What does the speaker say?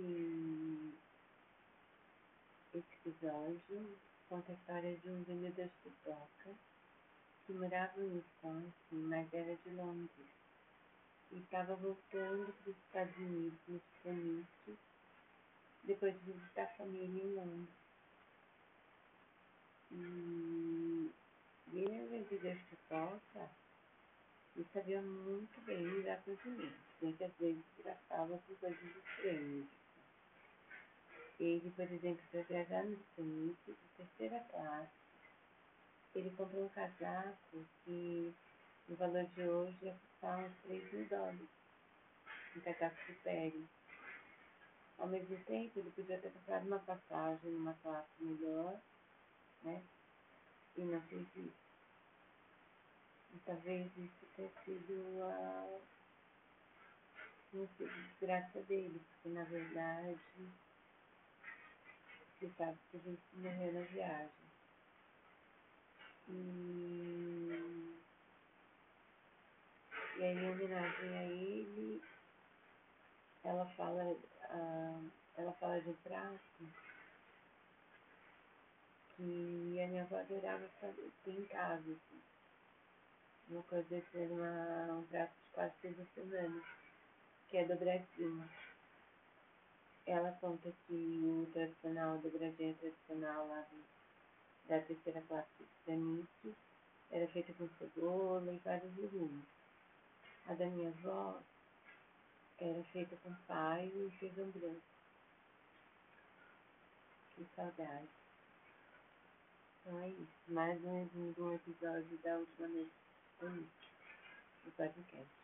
que esse episódio conta a história de um vendedor de pipoca que morava no Wisconsin, mas era de Londres. E estava voltando para os Estados Unidos no depois de visitar a família em Londres. E ele era vendedor de pipoca e sabia muito bem lidar com os clientes, bem que às vezes gastava por coisas estranhas. Ele, por exemplo, para viajar Unidos, de terceira classe, ele comprou um casaco que no valor de hoje ia custar uns 3 mil dólares. Um casaco de pele. Ao mesmo tempo, ele podia ter comprado uma passagem numa classe melhor, né? E não fez isso. E talvez isso tenha sido a não desgraça dele, porque na verdade que a gente morreu na viagem. E, e aí, em homenagem a ele, ela fala, uh, ela fala de um prato que a minha avó adorava fazer em casa. Assim. Uma coisa assim, uma, um prato de quase toda semana, que é dobradinha. Ela conta que o tradicional, dobradinha tradicional lá do da terceira classe de Titanic era feita com cebola e vários legumes. A da minha avó era feita com paio e feijão branco. Que saudade. Então é isso. Mais um, um episódio da última noite do Titanic. Do podcast.